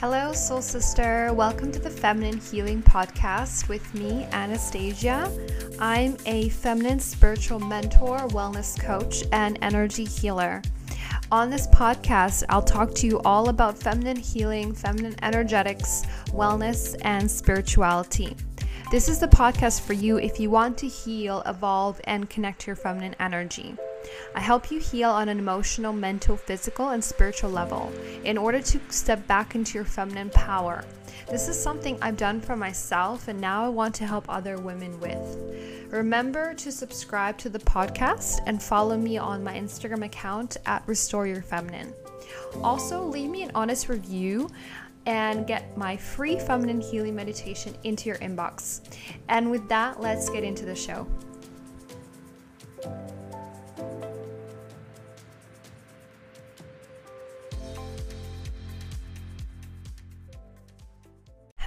Hello, Soul Sister. Welcome to the Feminine Healing Podcast with me, Anastasia. I'm a feminine spiritual mentor, wellness coach, and energy healer. On this podcast, I'll talk to you all about feminine healing, feminine energetics, wellness, and spirituality. This is the podcast for you if you want to heal, evolve, and connect to your feminine energy. I help you heal on an emotional, mental, physical, and spiritual level in order to step back into your feminine power. This is something I've done for myself, and now I want to help other women with. Remember to subscribe to the podcast and follow me on my Instagram account at Restore Your Feminine. Also, leave me an honest review and get my free feminine healing meditation into your inbox. And with that, let's get into the show.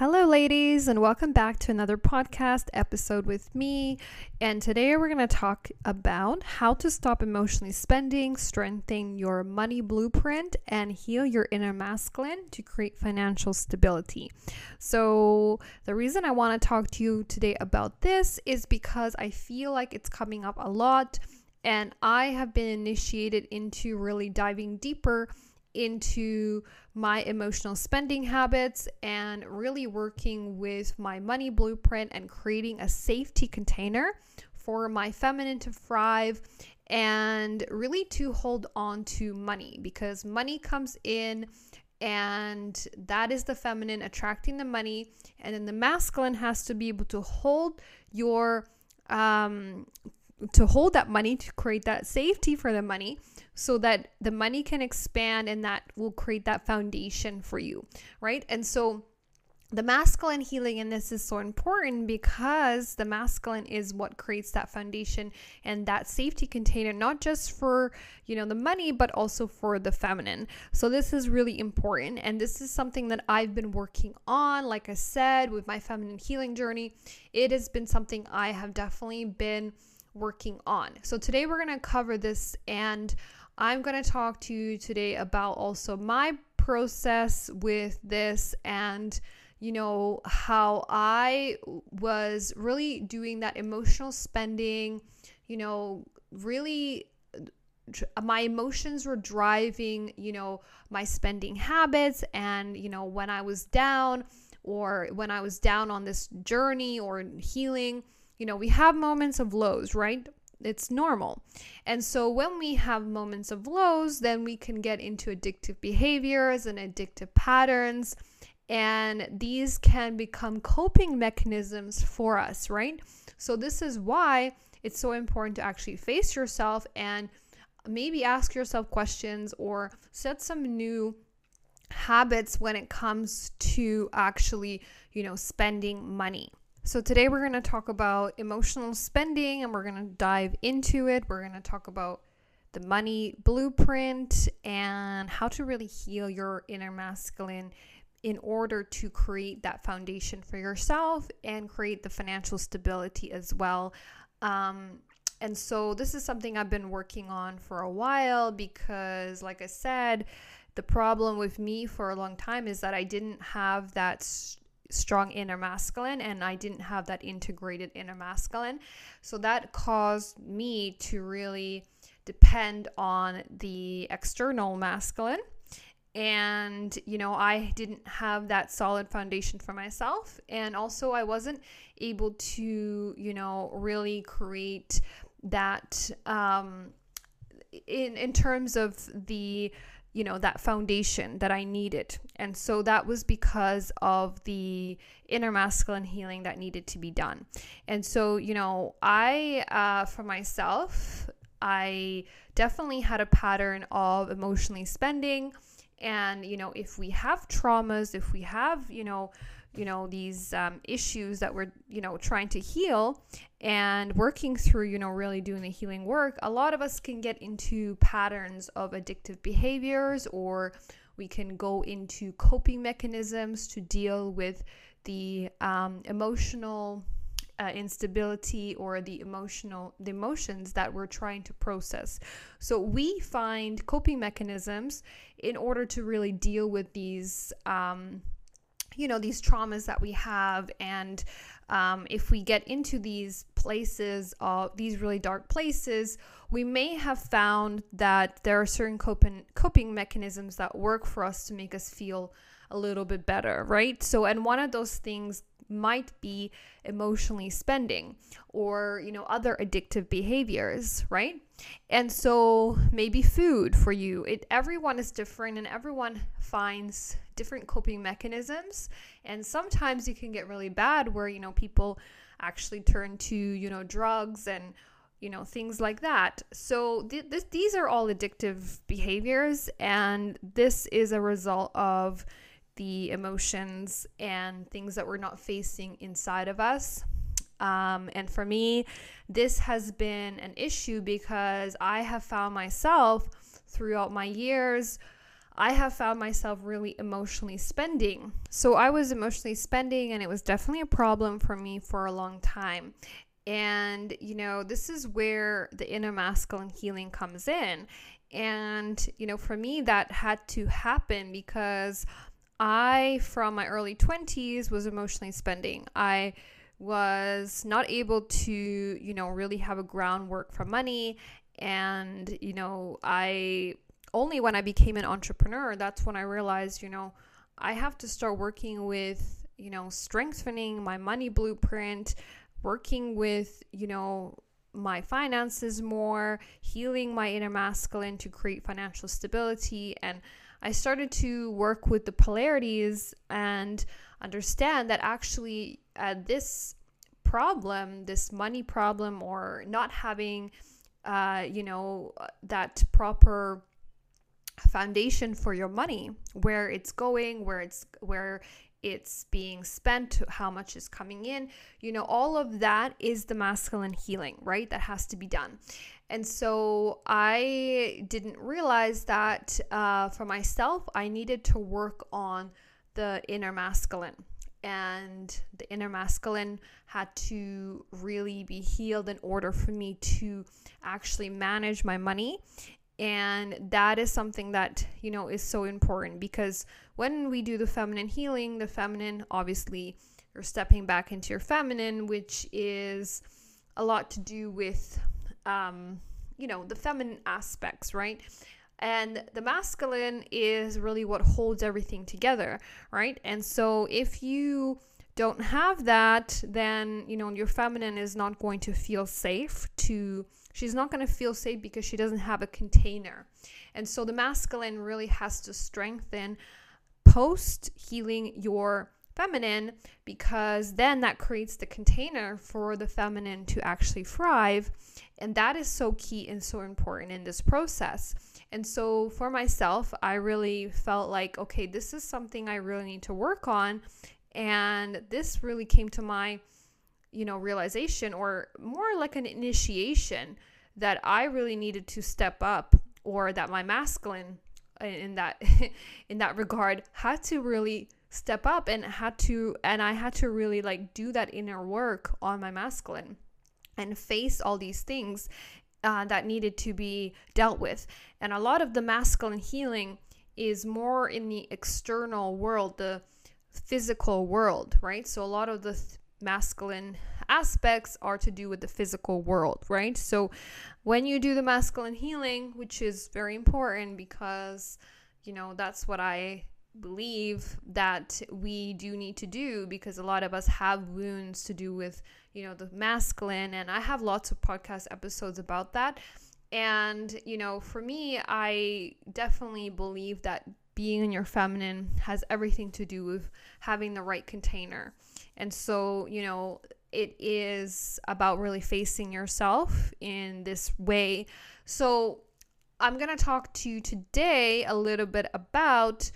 Hello, ladies, and welcome back to another podcast episode with me. And today we're going to talk about how to stop emotionally spending, strengthen your money blueprint, and heal your inner masculine to create financial stability. So, the reason I want to talk to you today about this is because I feel like it's coming up a lot, and I have been initiated into really diving deeper into my emotional spending habits and really working with my money blueprint and creating a safety container for my feminine to thrive and really to hold on to money because money comes in and that is the feminine attracting the money. And then the masculine has to be able to hold your um to hold that money to create that safety for the money so that the money can expand and that will create that foundation for you, right? And so the masculine healing in this is so important because the masculine is what creates that foundation and that safety container not just for you know the money but also for the feminine so this is really important and this is something that i've been working on like i said with my feminine healing journey it has been something i have definitely been working on. So today we're going to cover this and I'm going to talk to you today about also my process with this and you know how I was really doing that emotional spending, you know, really uh, my emotions were driving, you know, my spending habits and you know when I was down or when I was down on this journey or healing, you know, we have moments of lows, right? it's normal. And so when we have moments of lows, then we can get into addictive behaviors and addictive patterns. And these can become coping mechanisms for us, right? So, this is why it's so important to actually face yourself and maybe ask yourself questions or set some new habits when it comes to actually, you know, spending money. So, today we're going to talk about emotional spending and we're going to dive into it. We're going to talk about the money blueprint and how to really heal your inner masculine in order to create that foundation for yourself and create the financial stability as well. Um, and so, this is something I've been working on for a while because, like I said, the problem with me for a long time is that I didn't have that strong inner masculine and I didn't have that integrated inner masculine. So that caused me to really depend on the external masculine. And, you know, I didn't have that solid foundation for myself. And also, I wasn't able to, you know, really create that um, in, in terms of the you know that foundation that i needed. And so that was because of the inner masculine healing that needed to be done. And so you know i uh, for myself i definitely had a pattern of emotionally spending. And you know if we have traumas if we have you know you know these um, issues that we're you know trying to heal and working through you know really doing the healing work a lot of us can get into patterns of addictive behaviors or we can go into coping mechanisms to deal with the um, emotional uh, instability or the emotional the emotions that we're trying to process. So we find coping mechanisms in order to really deal with these um, you know these traumas that we have. And um, if we get into these places uh, these really dark places we may have found that there are certain coping coping mechanisms that work for us to make us feel a little bit better right? So and one of those things might be emotionally spending or you know other addictive behaviors right? And so maybe food for you. It everyone is different and everyone finds different coping mechanisms. And sometimes you can get really bad where you know people actually turn to you know drugs and you know things like that. So th- this, these are all addictive behaviors and this is a result of the emotions and things that we're not facing inside of us. Um, and for me, this has been an issue because I have found myself throughout my years, I have found myself really emotionally spending. So I was emotionally spending, and it was definitely a problem for me for a long time. And, you know, this is where the inner masculine healing comes in. And, you know, for me, that had to happen because I, from my early 20s, was emotionally spending. I was not able to, you know, really have a groundwork for money. And, you know, I only when I became an entrepreneur, that's when I realized, you know, I have to start working with, you know, strengthening my money blueprint, working with, you know, my finances more, healing my inner masculine to create financial stability and I started to work with the polarities and understand that actually uh, this problem, this money problem, or not having, uh, you know, that proper foundation for your money, where it's going, where it's where it's being spent, how much is coming in, you know, all of that is the masculine healing, right? That has to be done. And so I didn't realize that uh, for myself, I needed to work on the inner masculine. And the inner masculine had to really be healed in order for me to actually manage my money. And that is something that, you know, is so important because when we do the feminine healing, the feminine, obviously, you're stepping back into your feminine, which is a lot to do with um, you know, the feminine aspects, right? And the masculine is really what holds everything together, right? And so if you don't have that, then, you know, your feminine is not going to feel safe to, she's not going to feel safe because she doesn't have a container. And so the masculine really has to strengthen post healing your feminine because then that creates the container for the feminine to actually thrive. And that is so key and so important in this process. And so for myself, I really felt like, okay, this is something I really need to work on. And this really came to my, you know, realization or more like an initiation that I really needed to step up or that my masculine uh, in that in that regard had to really step up and had to and I had to really like do that inner work on my masculine and face all these things uh, that needed to be dealt with. And a lot of the masculine healing is more in the external world, the physical world, right? So a lot of the th- masculine aspects are to do with the physical world, right? So when you do the masculine healing, which is very important because you know that's what I believe that we do need to do because a lot of us have wounds to do with you know the masculine and i have lots of podcast episodes about that. And you know for me i definitely believe that being in your feminine has everything to do with having the right container. And so you know it is about really facing yourself in this way. So i'm going to talk to you today a little bit about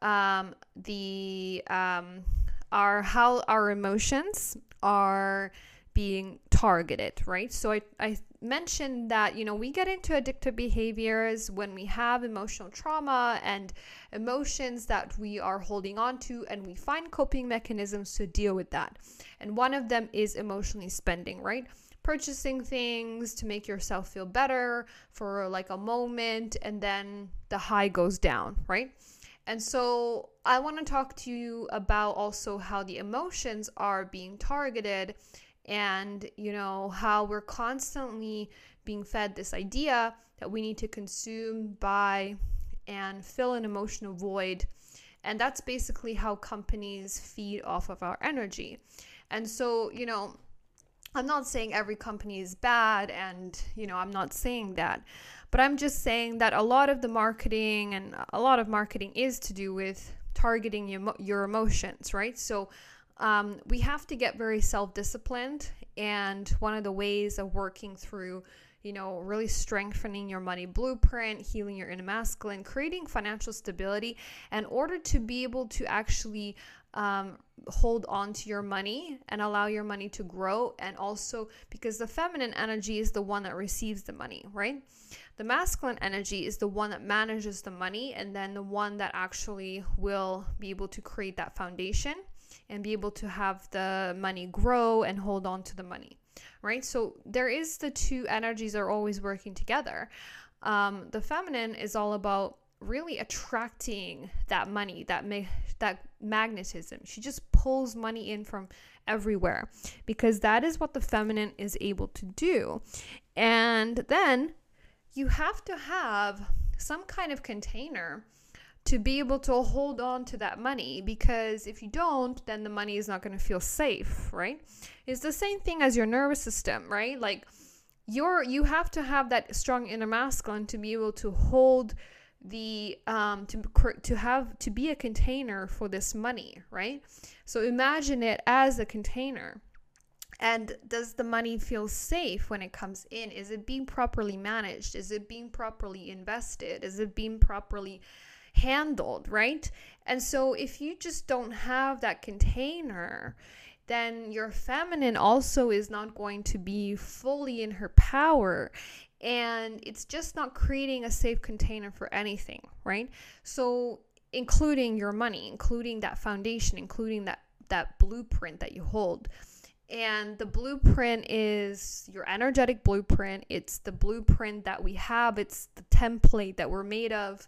um, the um, our how our emotions are being targeted, right? So I, I mentioned that you know we get into addictive behaviors when we have emotional trauma and emotions that we are holding on to and we find coping mechanisms to deal with that. And one of them is emotionally spending right? Purchasing things to make yourself feel better for like a moment and then the high goes down right and so I want to talk to you about also how the emotions are being targeted and you know how we're constantly being fed this idea that we need to consume buy and fill an emotional void. And that's basically how companies feed off of our energy. And so you know i'm not saying every company is bad and you know i'm not saying that but i'm just saying that a lot of the marketing and a lot of marketing is to do with targeting your, your emotions right so um, we have to get very self disciplined. And one of the ways of working through, you know, really strengthening your money blueprint, healing your inner masculine, creating financial stability, in order to be able to actually um, hold on to your money and allow your money to grow. And also because the feminine energy is the one that receives the money, right? The masculine energy is the one that manages the money and then the one that actually will be able to create that foundation and be able to have the money grow and hold on to the money right so there is the two energies are always working together um, the feminine is all about really attracting that money that may that magnetism. She just pulls money in from everywhere because that is what the feminine is able to do. And then you have to have some kind of container to be able to hold on to that money because if you don't then the money is not going to feel safe right? It's the same thing as your nervous system right? Like you're you have to have that strong inner masculine to be able to hold the um to to have to be a container for this money right? So imagine it as a container. And does the money feel safe when it comes in? Is it being properly managed? Is it being properly invested? Is it being properly handled, right? And so if you just don't have that container, then your feminine also is not going to be fully in her power and it's just not creating a safe container for anything, right? So including your money, including that foundation, including that that blueprint that you hold. And the blueprint is your energetic blueprint. It's the blueprint that we have. It's the template that we're made of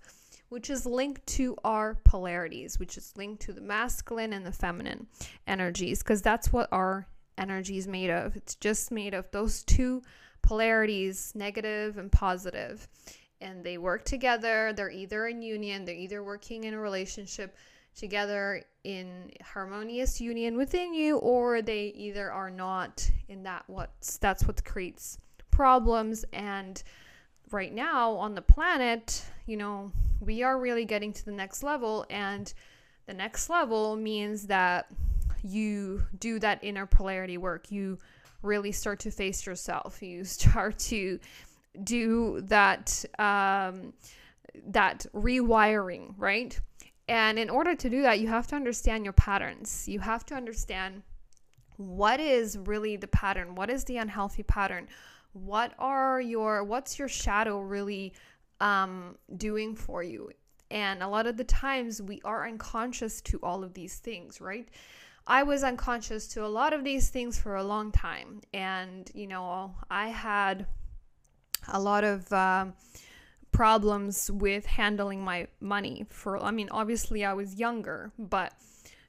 which is linked to our polarities, which is linked to the masculine and the feminine energies, because that's what our energy is made of. It's just made of those two polarities, negative and positive, and they work together. They're either in union, they're either working in a relationship together in harmonious union within you or they either are not. In that what's that's what creates problems. And right now on the planet you know we are really getting to the next level. And the next level means that you do that inner polarity work. You really start to face yourself. You start to do that um, that rewiring right? And in order to do that you have to understand your patterns. You have to understand what is really the pattern? What is the unhealthy pattern? What are your what's your shadow really um, doing for you. And a lot of the times we are unconscious to all of these things, right? I was unconscious to a lot of these things for a long time. And, you know, I had a lot of um, problems with handling my money for, I mean, obviously I was younger, but,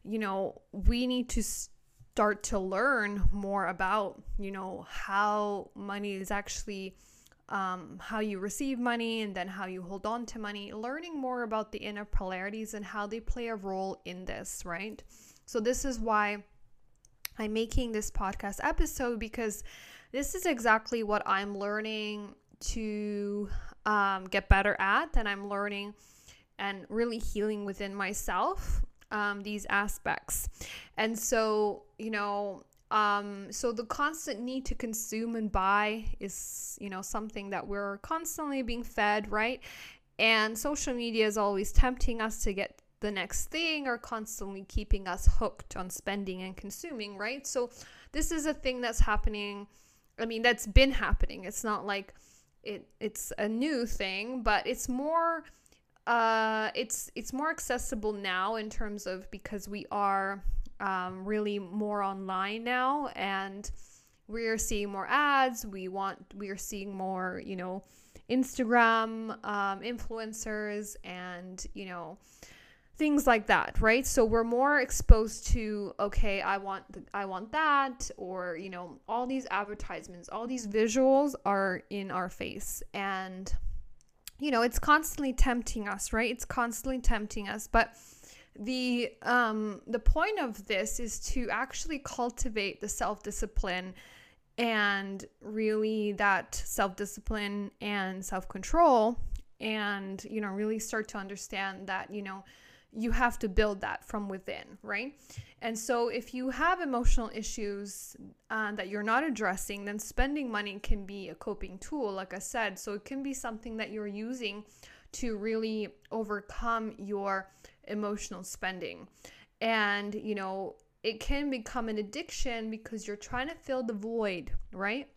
you know, we need to start to learn more about, you know, how money is actually um, how you receive money and then how you hold on to money, learning more about the inner polarities and how they play a role in this, right? So, this is why I'm making this podcast episode because this is exactly what I'm learning to um, get better at, and I'm learning and really healing within myself um, these aspects. And so, you know, um, so the constant need to consume and buy is, you know, something that we're constantly being fed, right? And social media is always tempting us to get the next thing or constantly keeping us hooked on spending and consuming, right? So this is a thing that's happening I mean, that's been happening. It's not like it it's a new thing, but it's more uh it's it's more accessible now in terms of because we are um, really more online now and we're seeing more ads we want we are seeing more you know instagram um, influencers and you know things like that right? So we're more exposed to okay i want th- i want that or you know all these advertisements all these visuals are in our face. And you know it's constantly tempting us right? It's constantly tempting us. But the um the point of this is to actually cultivate the self-discipline and really that self-discipline and self-control and you know really start to understand that you know you have to build that from within right and so if you have emotional issues uh, that you're not addressing then spending money can be a coping tool like i said so it can be something that you're using to really overcome your emotional spending. And, you know, it can become an addiction because you're trying to fill the void, right?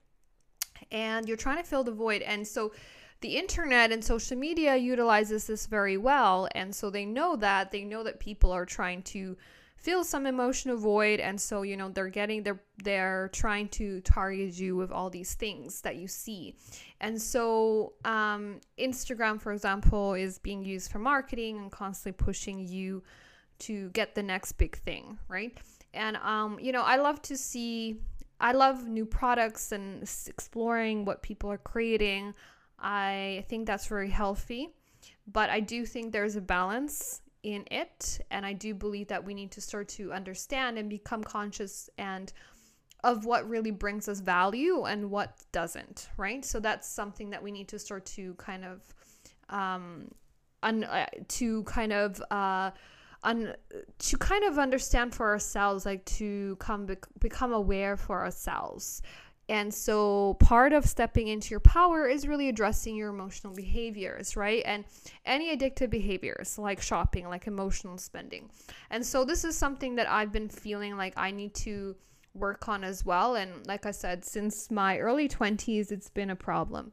And you're trying to fill the void. And so the internet and social media utilizes this very well. And so they know that. They know that people are trying to feel some emotional void and so you know they're getting they're they're trying to target you with all these things that you see and so um, instagram for example is being used for marketing and constantly pushing you to get the next big thing right and um, you know i love to see i love new products and exploring what people are creating i think that's very healthy but i do think there's a balance in it and i do believe that we need to start to understand and become conscious and of what really brings us value and what doesn't right? So that's something that we need to start to kind of um un- uh, to kind of uh un- to kind of understand for ourselves like to come bec- become aware for ourselves and so part of stepping into your power is really addressing your emotional behaviors, right? And any addictive behaviors like shopping, like emotional spending. And so this is something that I've been feeling like I need to work on as well. And like I said, since my early 20s, it's been a problem.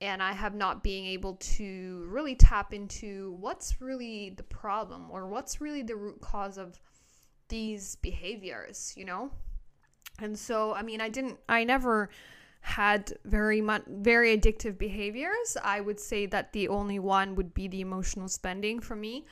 And I have not been able to really tap into what's really the problem or what's really the root cause of these behaviors, you know? And so, I mean, I didn't, I never had very much, very addictive behaviors. I would say that the only one would be the emotional spending for me.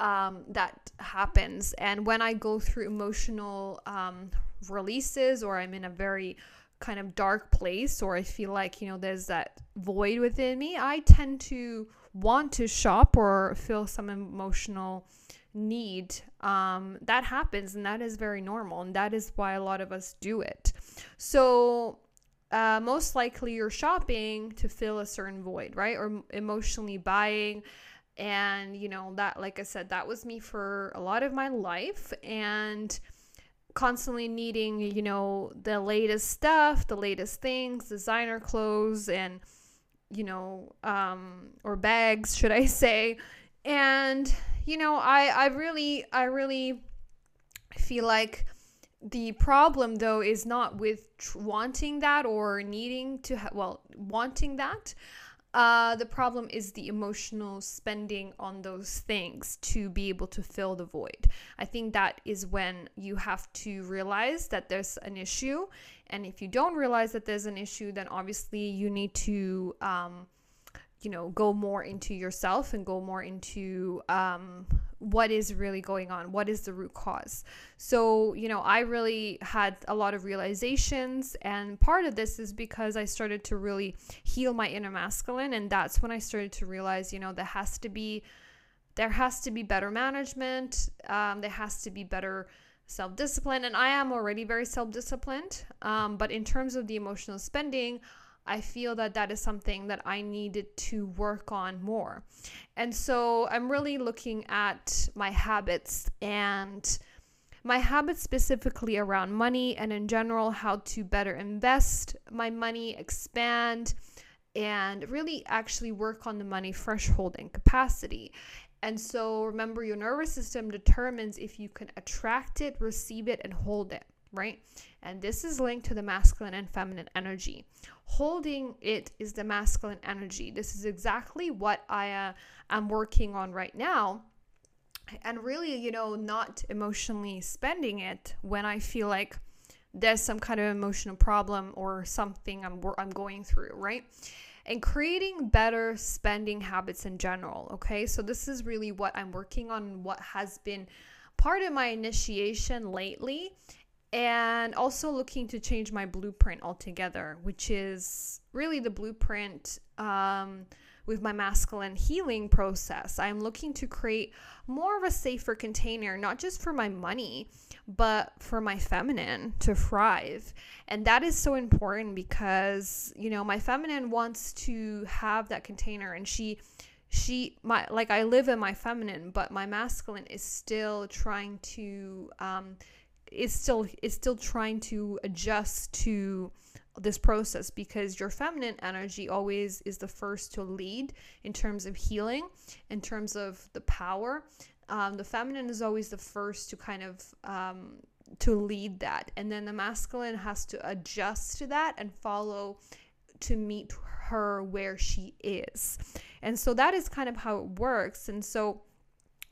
Um, that happens. And when I go through emotional um, releases or I'm in a very kind of dark place or I feel like, you know, there's that void within me, I tend to want to shop or feel some emotional need um, that happens and that is very normal and that is why a lot of us do it. So uh, most likely you're shopping to fill a certain void right? Or emotionally buying. And you know that like i said that was me for a lot of my life and constantly needing you know the latest stuff the latest things designer clothes and you know um or bags should i say. And you know, I I really I really feel like the problem though is not with tr- wanting that or needing to ha- well wanting that uh, the problem is the emotional spending on those things to be able to fill the void. I think that is when you have to realize that there's an issue. And if you don't realize that there's an issue, then obviously you need to um, you know go more into yourself and go more into um, what is really going on what is the root cause. So you know i really had a lot of realizations and part of this is because i started to really heal my inner masculine and that's when i started to realize you know there has to be there has to be better management um, there has to be better self-discipline and i am already very self-disciplined um, but in terms of the emotional spending I feel that that is something that I needed to work on more. And so I'm really looking at my habits and my habits specifically around money and in general how to better invest my money, expand, and really actually work on the money threshold and capacity. And so remember, your nervous system determines if you can attract it, receive it, and hold it right? And this is linked to the masculine and feminine energy. Holding it is the masculine energy. This is exactly what I uh, am working on right now. And really, you know, not emotionally spending it when I feel like there's some kind of emotional problem or something I'm I'm going through, right? And creating better spending habits in general, okay? So this is really what I'm working on what has been part of my initiation lately and also looking to change my blueprint altogether, which is really the blueprint um, with my masculine healing process. I'm looking to create more of a safer container, not just for my money, but for my feminine to thrive. And that is so important because, you know, my feminine wants to have that container and she she my like I live in my feminine, but my masculine is still trying to um is still is still trying to adjust to this process because your feminine energy always is the first to lead in terms of healing, in terms of the power. Um, the feminine is always the first to kind of um, to lead that, and then the masculine has to adjust to that and follow to meet her where she is. And so that is kind of how it works. And so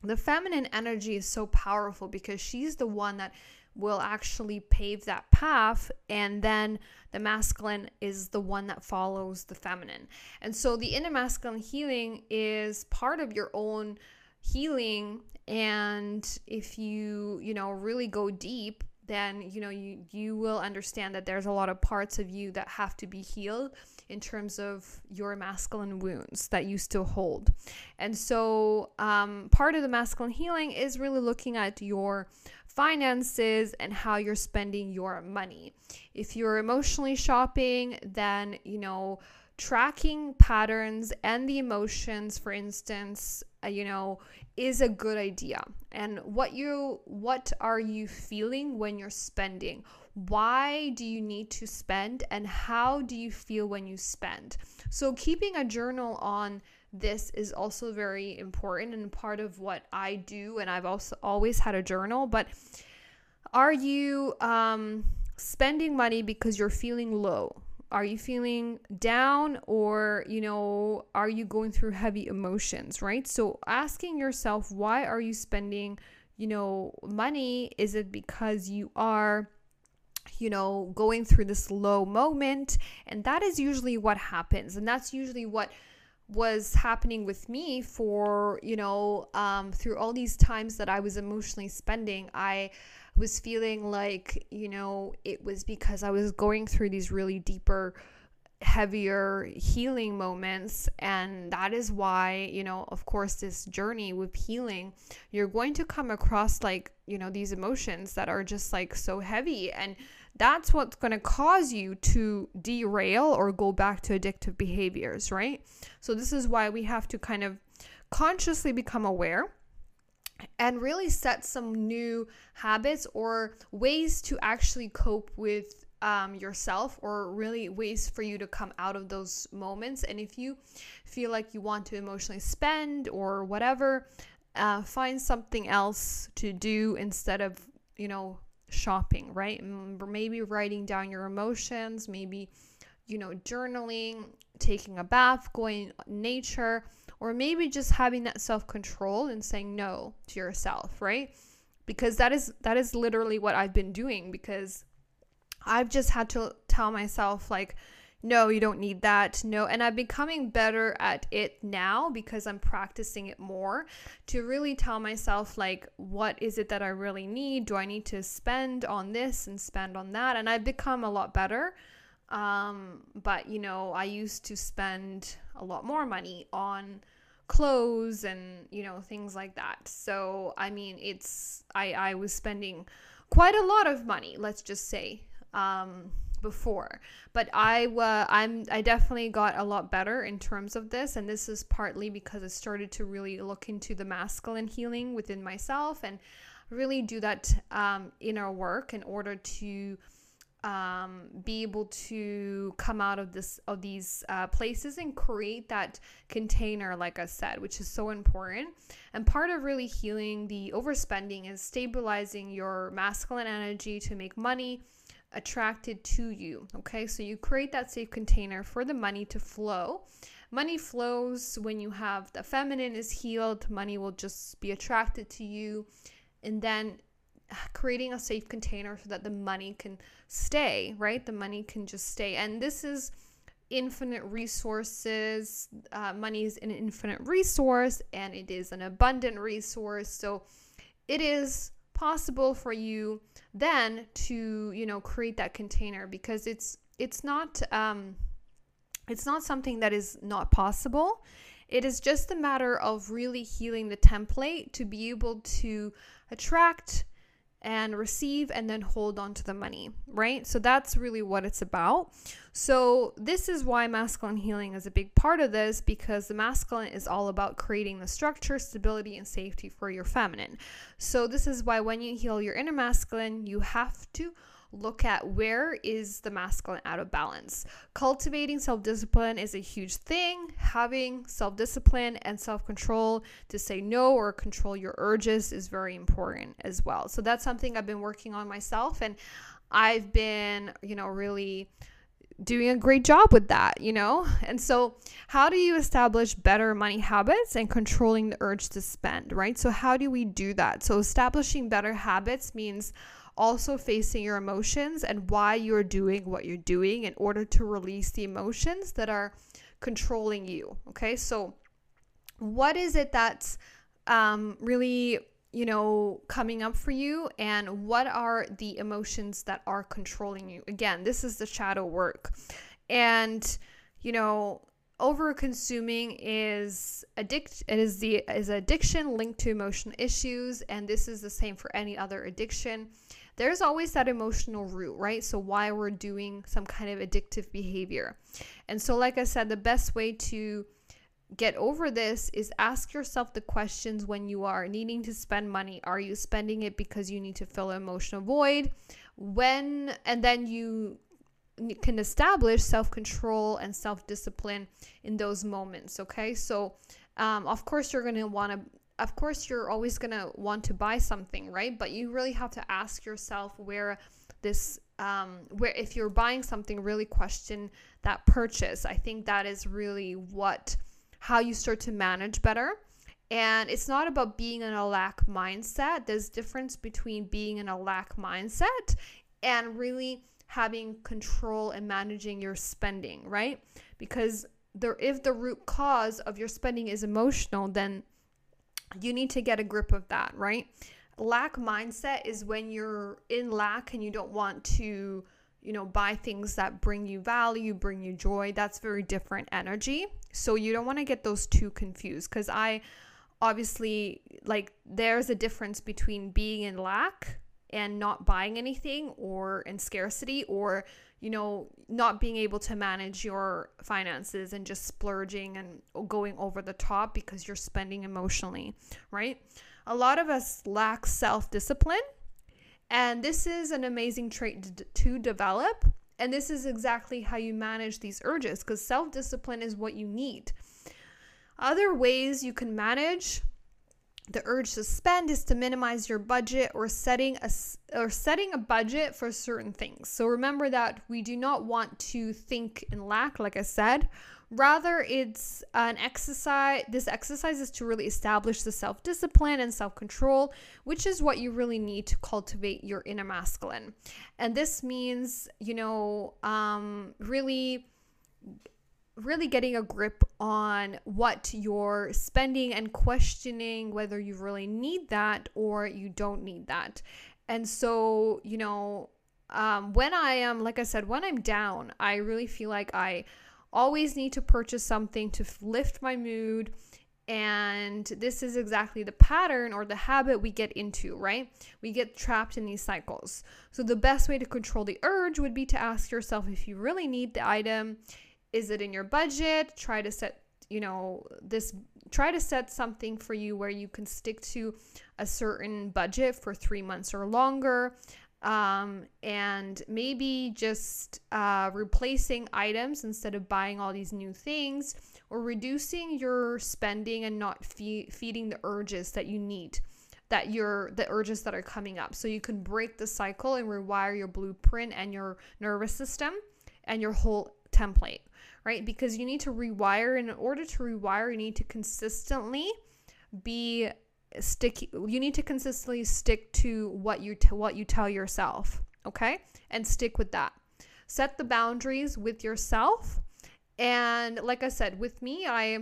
the feminine energy is so powerful because she's the one that will actually pave that path and then the masculine is the one that follows the feminine. And so the inner masculine healing is part of your own healing and if you you know really go deep then you know you you will understand that there's a lot of parts of you that have to be healed in terms of your masculine wounds that you still hold. And so um, part of the masculine healing is really looking at your finances and how you're spending your money. If you're emotionally shopping, then, you know, tracking patterns and the emotions, for instance, uh, you know, is a good idea. And what you what are you feeling when you're spending? Why do you need to spend and how do you feel when you spend? So keeping a journal on this is also very important and part of what I do. And I've also always had a journal. But are you um, spending money because you're feeling low? Are you feeling down or, you know, are you going through heavy emotions, right? So asking yourself, why are you spending, you know, money? Is it because you are you know, going through this low moment. And that is usually what happens. And that's usually what was happening with me for you know um, through all these times that i was emotionally spending i was feeling like you know it was because i was going through these really deeper heavier healing moments. And that is why you know of course this journey with healing you're going to come across like you know these emotions that are just like so heavy. And that's what's going to cause you to derail or go back to addictive behaviors, right? So, this is why we have to kind of consciously become aware and really set some new habits or ways to actually cope with um, yourself or really ways for you to come out of those moments. And if you feel like you want to emotionally spend or whatever, uh, find something else to do instead of, you know, shopping, right? Maybe writing down your emotions, maybe, you know, journaling, taking a bath, going nature, or maybe just having that self-control and saying no to yourself, right? Because that is that is literally what I've been doing because I've just had to tell myself like no, you don't need that. No. And I'm becoming better at it now because I'm practicing it more to really tell myself, like, what is it that I really need? Do I need to spend on this and spend on that? And I've become a lot better. Um, but, you know, I used to spend a lot more money on clothes and, you know, things like that. So, I mean, it's, I, I was spending quite a lot of money, let's just say. Um, before. But i uh, i'm i definitely got a lot better in terms of this and this is partly because i started to really look into the masculine healing within myself and really do that um, inner work in order to um, be able to come out of this of these uh, places and create that container like i said which is so important. And part of really healing the overspending is stabilizing your masculine energy to make money attracted to you okay so you create that safe container for the money to flow money flows when you have the feminine is healed money will just be attracted to you and then creating a safe container so that the money can stay, right? The money can just stay. And this is infinite resources. Uh, money is an infinite resource and it is an abundant resource. So it is possible for you then to, you know, create that container because it's it's not um it's not something that is not possible. It is just a matter of really healing the template to be able to attract and receive and then hold on to the money, right? So that's really what it's about. So, this is why masculine healing is a big part of this because the masculine is all about creating the structure, stability, and safety for your feminine. So, this is why when you heal your inner masculine, you have to look at where is the masculine out of balance. Cultivating self discipline is a huge thing. Having self discipline and self control to say no or control your urges is very important as well. So that's something I've been working on myself and I've been, you know, really doing a great job with that, you know? And so, how do you establish better money habits and controlling the urge to spend, right? So, how do we do that? So, establishing better habits means also facing your emotions and why you're doing what you're doing in order to release the emotions that are controlling you. Okay, so what is it that's um, really you know coming up for you and what are the emotions that are controlling you? Again this is the shadow work. And you know over consuming is addict it is the is addiction linked to emotional issues and this is the same for any other addiction there's always that emotional root, right? So, why we're doing some kind of addictive behavior. And so, like I said, the best way to get over this is ask yourself the questions when you are needing to spend money. Are you spending it because you need to fill an emotional void? When, and then you can establish self control and self discipline in those moments. Okay. So, um, of course, you're going to want to of course you're always going to want to buy something right? But you really have to ask yourself where this um, where if you're buying something really question that purchase. I think that is really what how you start to manage better. And it's not about being in a lack mindset. There's difference between being in a lack mindset and really having control and managing your spending right? Because there if the root cause of your spending is emotional then you need to get a grip of that, right? Lack mindset is when you're in lack and you don't want to, you know, buy things that bring you value, bring you joy. That's very different energy. So you don't want to get those two confused because I obviously like there's a difference between being in lack and not buying anything or in scarcity or you know, not being able to manage your finances and just splurging and going over the top because you're spending emotionally, right? A lot of us lack self discipline, and this is an amazing trait to develop. And this is exactly how you manage these urges because self discipline is what you need. Other ways you can manage the urge to spend is to minimize your budget or setting a or setting a budget for certain things. So remember that we do not want to think in lack like I said. Rather it's an exercise this exercise is to really establish the self-discipline and self-control, which is what you really need to cultivate your inner masculine. And this means, you know, um really really getting a grip on what you're spending and questioning whether you really need that or you don't need that. And so, you know, um, when I am, like I said, when I'm down, I really feel like I always need to purchase something to lift my mood. And this is exactly the pattern or the habit we get into, right? We get trapped in these cycles. So, the best way to control the urge would be to ask yourself if you really need the item is it in your budget? Try to set you know this try to set something for you where you can stick to a certain budget for three months or longer. Um, and maybe just uh, replacing items instead of buying all these new things or reducing your spending and not fe- feeding the urges that you need that you're the urges that are coming up. So you can break the cycle and rewire your blueprint and your nervous system and your whole template right? Because you need to rewire and in order to rewire you need to consistently be stick you need to consistently stick to what you what you tell yourself okay? And stick with that. Set the boundaries with yourself. And like i said with me i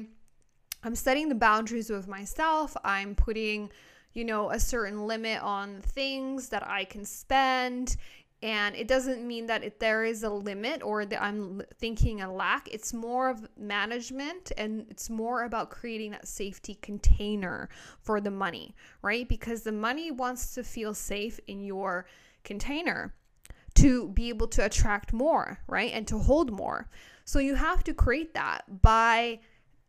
i'm setting the boundaries with myself. I'm putting you know a certain limit on things that i can spend and it doesn't mean that it, there is a limit or that I'm thinking a lack. It's more of management and it's more about creating that safety container for the money, right? Because the money wants to feel safe in your container to be able to attract more, right? And to hold more. So you have to create that by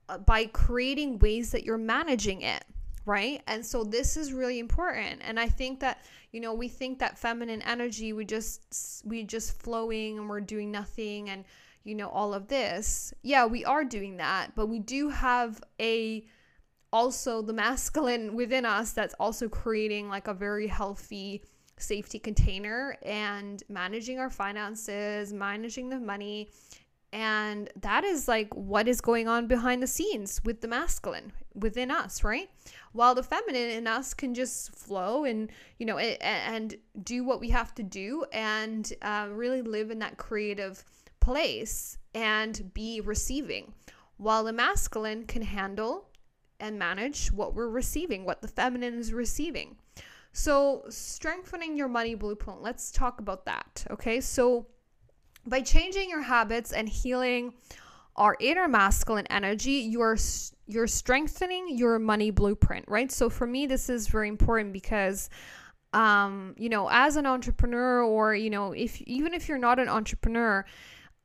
uh, by creating ways that you're managing it, right? And so this is really important. And I think that you know we think that feminine energy we just we just flowing and we're doing nothing and you know all of this yeah we are doing that but we do have a also the masculine within us that's also creating like a very healthy safety container and managing our finances managing the money and that is like what is going on behind the scenes with the masculine within us, right? While the feminine in us can just flow and, you know, and do what we have to do and uh, really live in that creative place and be receiving. While the masculine can handle and manage what we're receiving, what the feminine is receiving. So, strengthening your money blueprint, let's talk about that. Okay. So, by changing your habits and healing our inner masculine energy, you're you're strengthening your money blueprint, right? So for me this is very important because um, you know, as an entrepreneur or you know, if even if you're not an entrepreneur,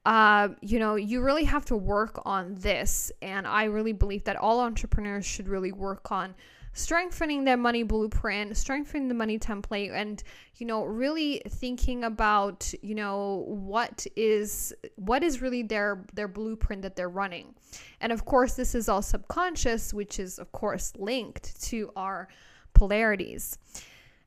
uh, you know, you really have to work on this. And I really believe that all entrepreneurs should really work on strengthening their money blueprint, strengthening the money template, and you know, really thinking about you know what is what is really their their blueprint that they're running. And of course, this is all subconscious, which is of course linked to our polarities.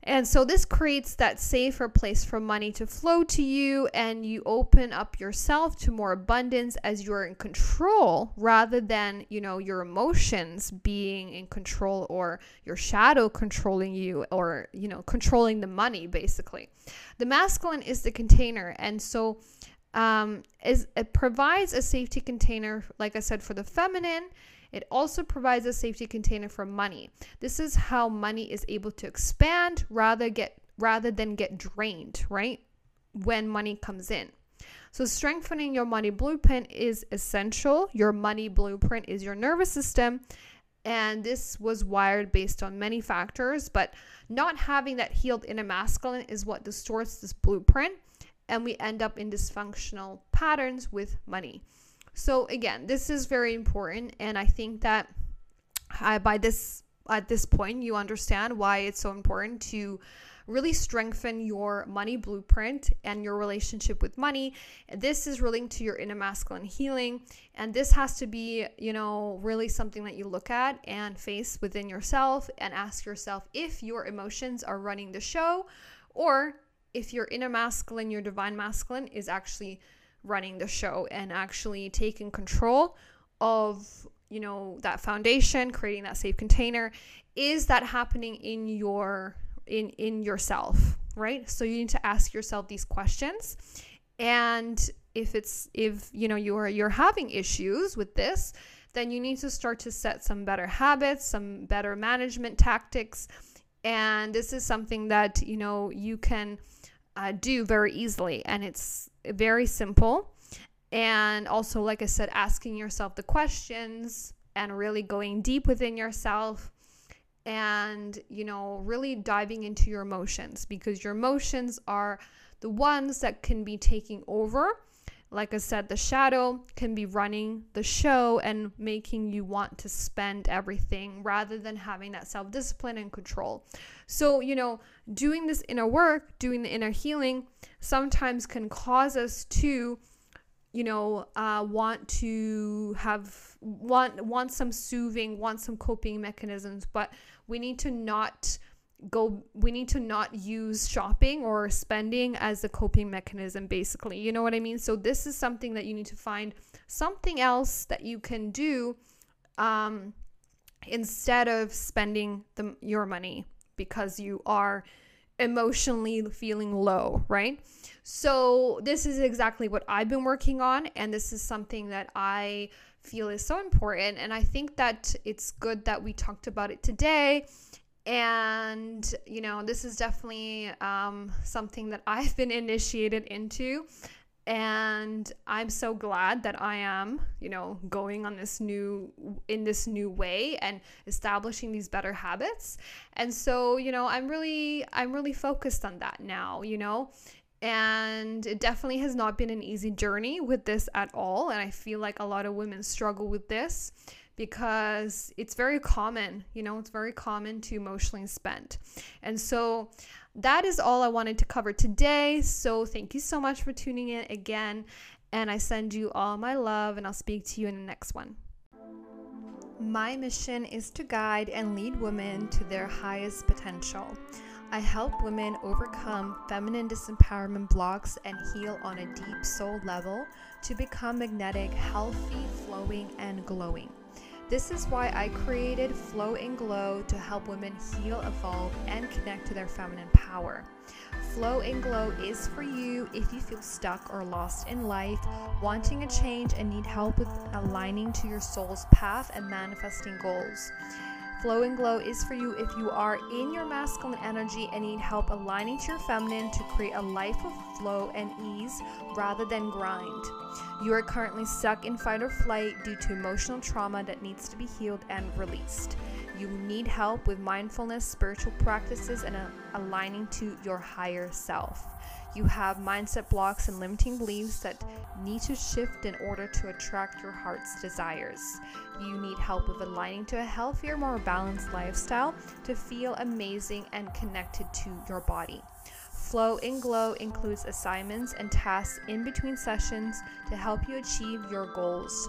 And so this creates that safer place for money to flow to you, and you open up yourself to more abundance as you're in control rather than, you know, your emotions being in control or your shadow controlling you or, you know, controlling the money basically. The masculine is the container, and so um, is it provides a safety container, like I said, for the feminine it also provides a safety container for money. This is how money is able to expand rather get rather than get drained, right? When money comes in. So strengthening your money blueprint is essential. Your money blueprint is your nervous system and this was wired based on many factors, but not having that healed inner masculine is what distorts this blueprint and we end up in dysfunctional patterns with money. So again, this is very important, and I think that uh, by this at this point you understand why it's so important to really strengthen your money blueprint and your relationship with money. This is linked to your inner masculine healing. And this has to be, you know, really something that you look at and face within yourself and ask yourself if your emotions are running the show or if your inner masculine, your divine masculine is actually running the show and actually taking control of you know that foundation creating that safe container is that happening in your in in yourself right? So you need to ask yourself these questions. And if it's if you know you're you're having issues with this then you need to start to set some better habits some better management tactics and this is something that you know you can uh, do very easily and it's very simple. And also, like I said, asking yourself the questions and really going deep within yourself and, you know, really diving into your emotions because your emotions are the ones that can be taking over like I said, the shadow can be running the show and making you want to spend everything rather than having that self discipline and control. So, you know, doing this inner work, doing the inner healing, sometimes can cause us to you know uh, want to have want want some soothing want some coping mechanisms but we need to not go we need to not use shopping or spending as a coping mechanism basically. You know what i mean? So this is something that you need to find something else that you can do um, instead of spending the, your money because you are emotionally feeling low right? So this is exactly what i've been working on and this is something that i feel is so important and i think that it's good that we talked about it today and you know this is definitely um, something that i've been initiated into. And i'm so glad that i am you know going on this new in this new way and establishing these better habits. And so you know i'm really i'm really focused on that now you know? And it definitely has not been an easy journey with this at all. And i feel like a lot of women struggle with this because it's very common, you know, it's very common to emotionally spend. And so that is all I wanted to cover today. So thank you so much for tuning in again. And I send you all my love, and I'll speak to you in the next one. My mission is to guide and lead women to their highest potential. I help women overcome feminine disempowerment blocks and heal on a deep soul level to become magnetic, healthy, flowing, and glowing. This is why I created Flow and Glow to help women heal, evolve, and connect to their feminine power. Flow and Glow is for you if you feel stuck or lost in life, wanting a change, and need help with aligning to your soul's path and manifesting goals. Flow and Glow is for you if you are in your masculine energy and need help aligning to your feminine to create a life of flow and ease rather than grind. You are currently stuck in fight or flight due to emotional trauma that needs to be healed and released. You need help with mindfulness, spiritual practices, and aligning to your higher self. You have mindset blocks and limiting beliefs that need to shift in order to attract your heart's desires. You need help with aligning to a healthier, more balanced lifestyle to feel amazing and connected to your body. Flow and Glow includes assignments and tasks in between sessions to help you achieve your goals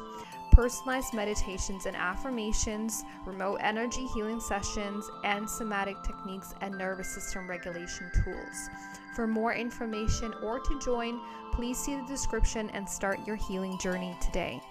personalized meditations and affirmations, remote energy healing sessions, and somatic techniques and nervous system regulation tools. For more information or to join, please see the description and start your healing journey today.